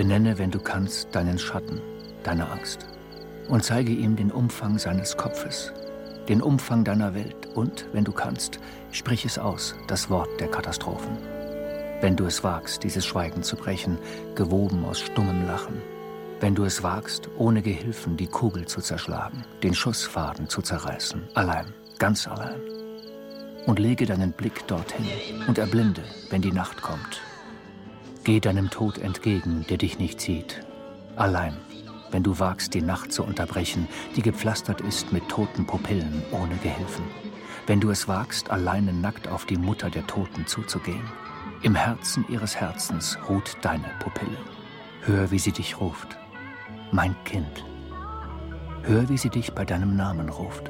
Benenne, wenn du kannst, deinen Schatten, deine Angst und zeige ihm den Umfang seines Kopfes, den Umfang deiner Welt und, wenn du kannst, sprich es aus, das Wort der Katastrophen. Wenn du es wagst, dieses Schweigen zu brechen, gewoben aus stummem Lachen. Wenn du es wagst, ohne Gehilfen die Kugel zu zerschlagen, den Schussfaden zu zerreißen, allein, ganz allein. Und lege deinen Blick dorthin und erblinde, wenn die Nacht kommt. Geh deinem Tod entgegen, der dich nicht sieht, allein wenn du wagst, die Nacht zu unterbrechen, die gepflastert ist mit toten Pupillen ohne Gehilfen. Wenn du es wagst, alleine nackt auf die Mutter der Toten zuzugehen. Im Herzen ihres Herzens ruht deine Pupille. Hör, wie sie dich ruft. Mein Kind. Hör, wie sie dich bei deinem Namen ruft.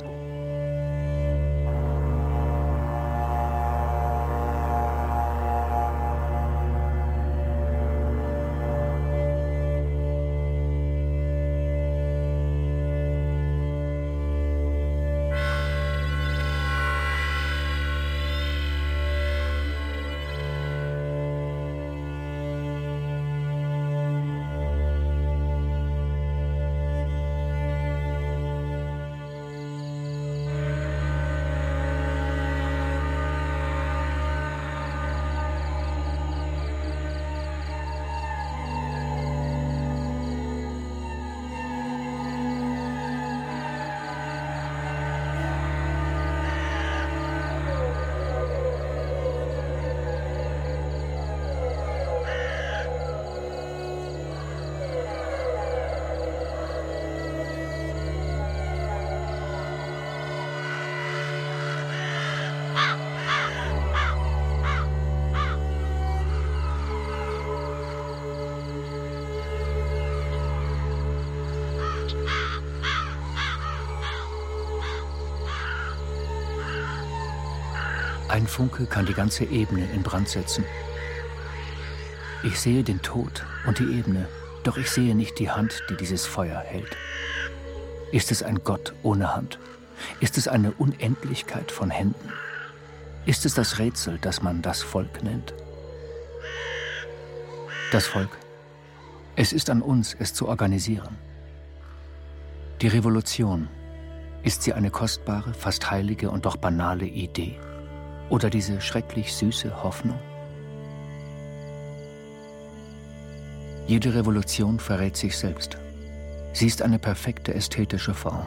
Funke kann die ganze Ebene in Brand setzen. Ich sehe den Tod und die Ebene, doch ich sehe nicht die Hand, die dieses Feuer hält. Ist es ein Gott ohne Hand? Ist es eine Unendlichkeit von Händen? Ist es das Rätsel, das man das Volk nennt? Das Volk. Es ist an uns, es zu organisieren. Die Revolution. Ist sie eine kostbare, fast heilige und doch banale Idee? Oder diese schrecklich süße Hoffnung? Jede Revolution verrät sich selbst. Sie ist eine perfekte ästhetische Form.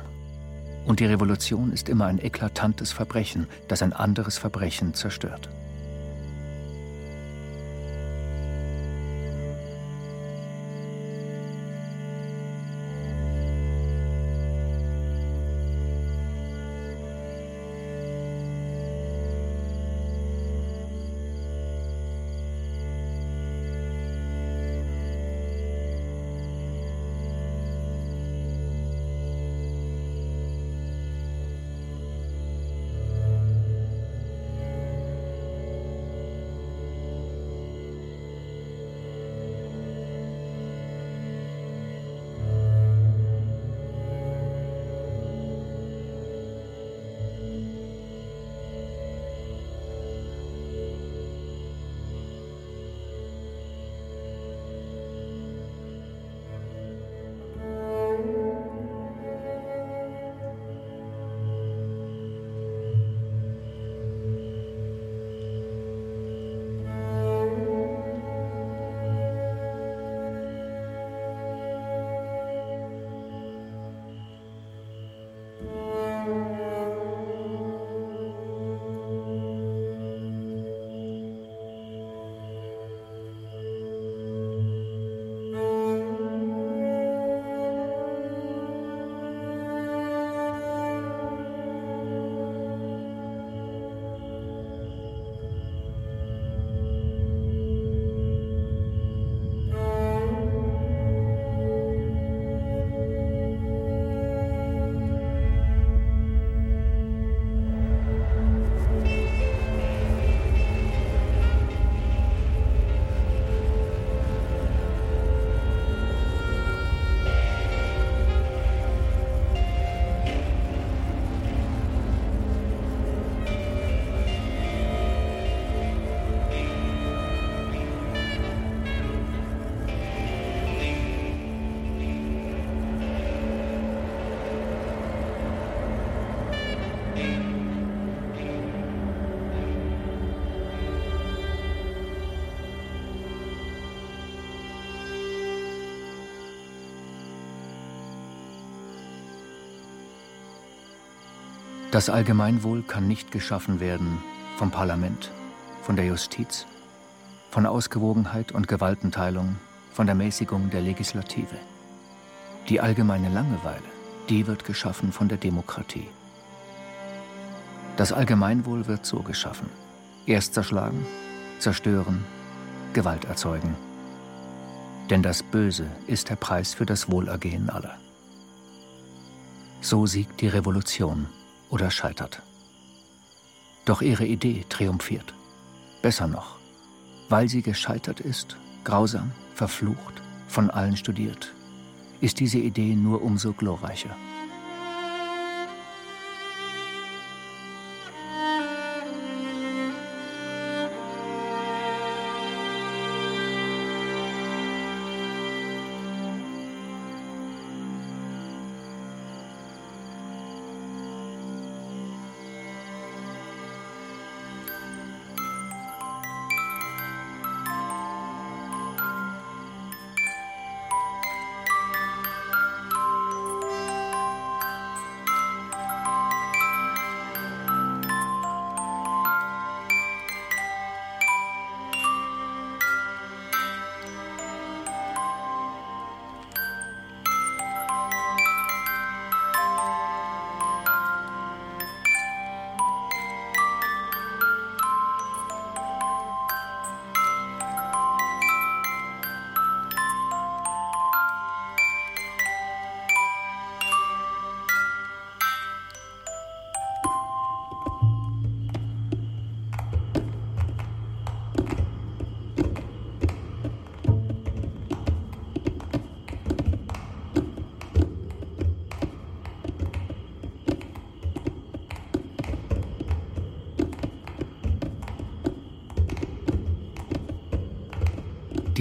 Und die Revolution ist immer ein eklatantes Verbrechen, das ein anderes Verbrechen zerstört. Das Allgemeinwohl kann nicht geschaffen werden vom Parlament, von der Justiz, von Ausgewogenheit und Gewaltenteilung, von der Mäßigung der Legislative. Die allgemeine Langeweile, die wird geschaffen von der Demokratie. Das Allgemeinwohl wird so geschaffen. Erst zerschlagen, zerstören, Gewalt erzeugen. Denn das Böse ist der Preis für das Wohlergehen aller. So siegt die Revolution oder scheitert. Doch ihre Idee triumphiert. Besser noch, weil sie gescheitert ist, grausam, verflucht, von allen studiert, ist diese Idee nur umso glorreicher.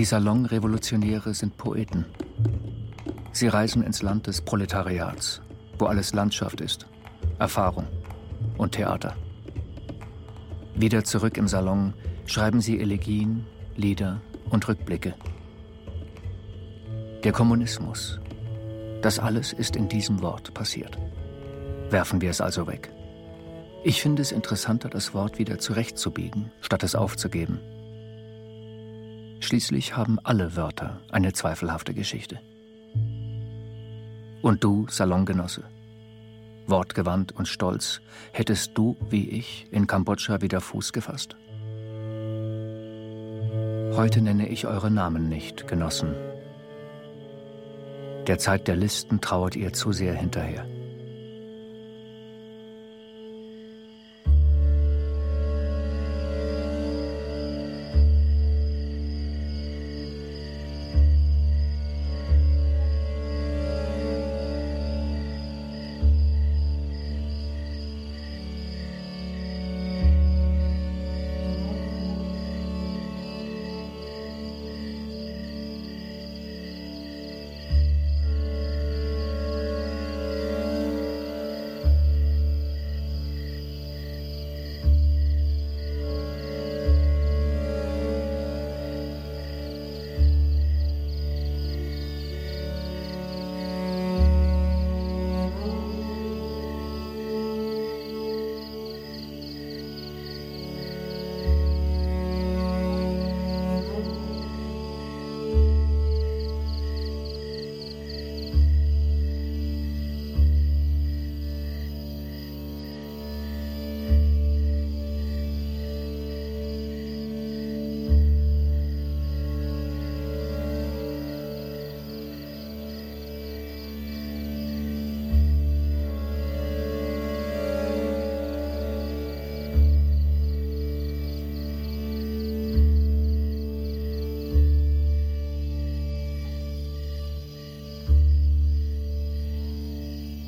Die Salonrevolutionäre sind Poeten. Sie reisen ins Land des Proletariats, wo alles Landschaft ist, Erfahrung und Theater. Wieder zurück im Salon schreiben sie Elegien, Lieder und Rückblicke. Der Kommunismus, das alles ist in diesem Wort passiert. Werfen wir es also weg. Ich finde es interessanter, das Wort wieder zurechtzubiegen, statt es aufzugeben. Schließlich haben alle Wörter eine zweifelhafte Geschichte. Und du, Salongenosse, wortgewandt und stolz, hättest du, wie ich, in Kambodscha wieder Fuß gefasst? Heute nenne ich eure Namen nicht, Genossen. Der Zeit der Listen trauert ihr zu sehr hinterher.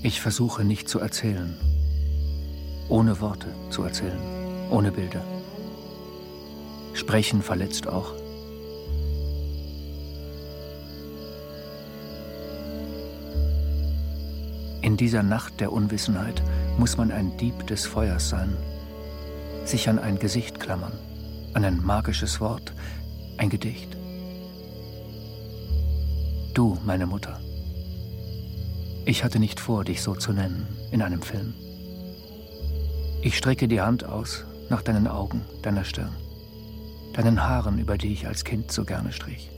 Ich versuche nicht zu erzählen, ohne Worte zu erzählen, ohne Bilder. Sprechen verletzt auch. In dieser Nacht der Unwissenheit muss man ein Dieb des Feuers sein, sich an ein Gesicht klammern, an ein magisches Wort, ein Gedicht. Du, meine Mutter. Ich hatte nicht vor, dich so zu nennen in einem Film. Ich strecke die Hand aus nach deinen Augen, deiner Stirn, deinen Haaren, über die ich als Kind so gerne strich.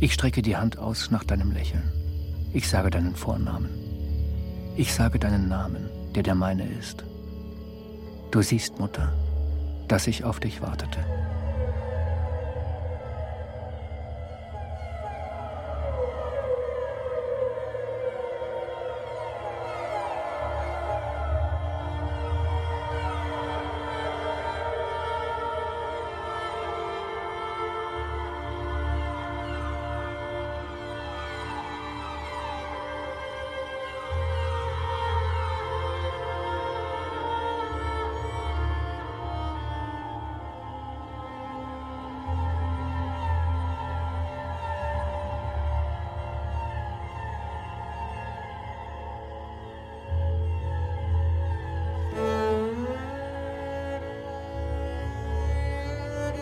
Ich strecke die Hand aus nach deinem Lächeln. Ich sage deinen Vornamen. Ich sage deinen Namen, der der meine ist. Du siehst, Mutter, dass ich auf dich wartete.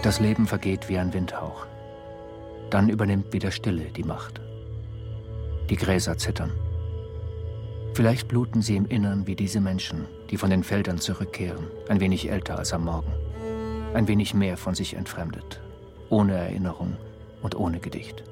Das Leben vergeht wie ein Windhauch. Dann übernimmt wieder Stille die Macht. Die Gräser zittern. Vielleicht bluten sie im Innern wie diese Menschen, die von den Feldern zurückkehren, ein wenig älter als am Morgen, ein wenig mehr von sich entfremdet, ohne Erinnerung und ohne Gedicht.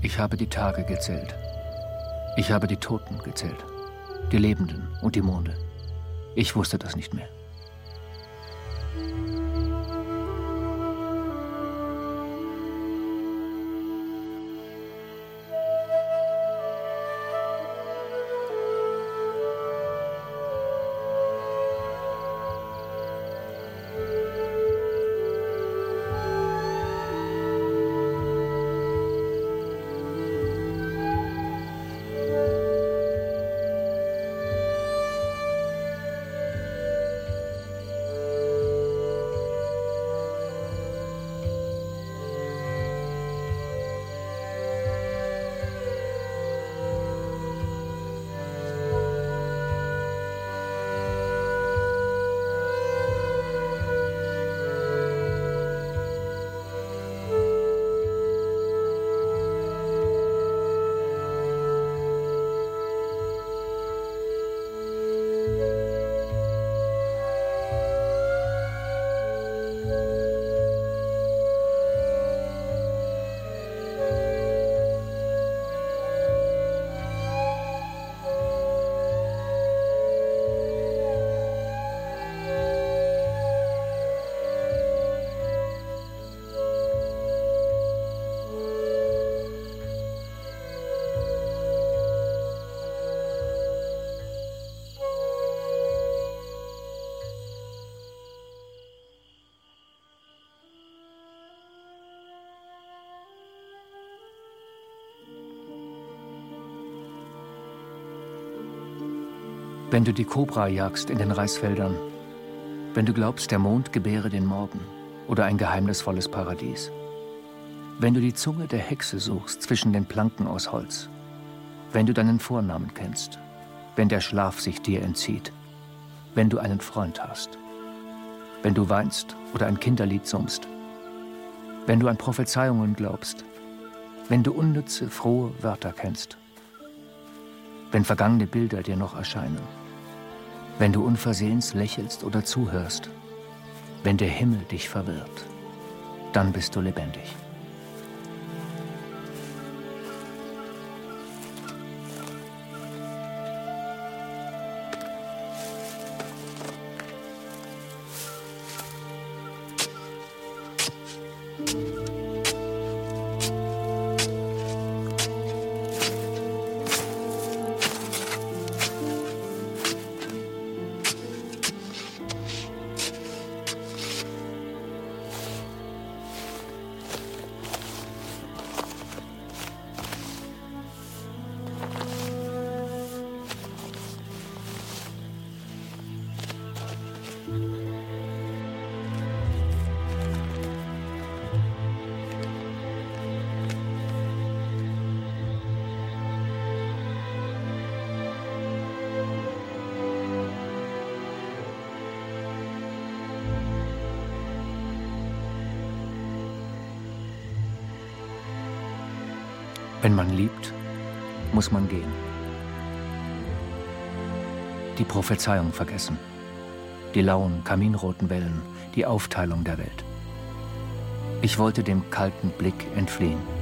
Ich habe die Tage gezählt. Ich habe die Toten gezählt. Die Lebenden und die Monde. Ich wusste das nicht mehr. Wenn du die Kobra jagst in den Reisfeldern, wenn du glaubst, der Mond gebäre den Morgen oder ein geheimnisvolles Paradies, wenn du die Zunge der Hexe suchst zwischen den Planken aus Holz, wenn du deinen Vornamen kennst, wenn der Schlaf sich dir entzieht, wenn du einen Freund hast, wenn du weinst oder ein Kinderlied summst, wenn du an Prophezeiungen glaubst, wenn du unnütze, frohe Wörter kennst, wenn vergangene Bilder dir noch erscheinen, wenn du unversehens lächelst oder zuhörst, wenn der Himmel dich verwirrt, dann bist du lebendig. Wenn man liebt, muss man gehen. Die Prophezeiung vergessen, die lauen, kaminroten Wellen, die Aufteilung der Welt. Ich wollte dem kalten Blick entfliehen.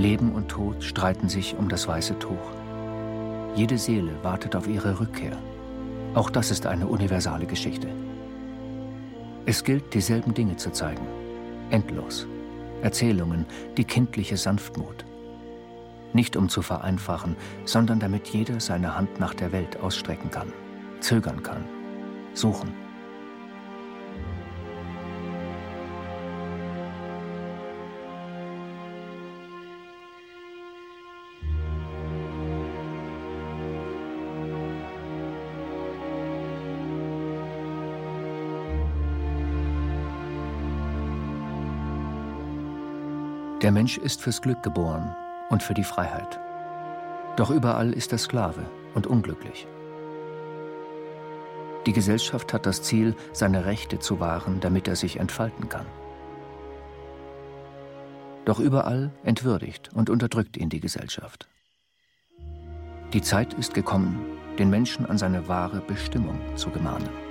Leben und Tod streiten sich um das weiße Tuch. Jede Seele wartet auf ihre Rückkehr. Auch das ist eine universale Geschichte. Es gilt, dieselben Dinge zu zeigen. Endlos. Erzählungen, die kindliche Sanftmut. Nicht um zu vereinfachen, sondern damit jeder seine Hand nach der Welt ausstrecken kann, zögern kann, suchen. Der Mensch ist fürs Glück geboren und für die Freiheit. Doch überall ist er Sklave und unglücklich. Die Gesellschaft hat das Ziel, seine Rechte zu wahren, damit er sich entfalten kann. Doch überall entwürdigt und unterdrückt ihn die Gesellschaft. Die Zeit ist gekommen, den Menschen an seine wahre Bestimmung zu gemahnen.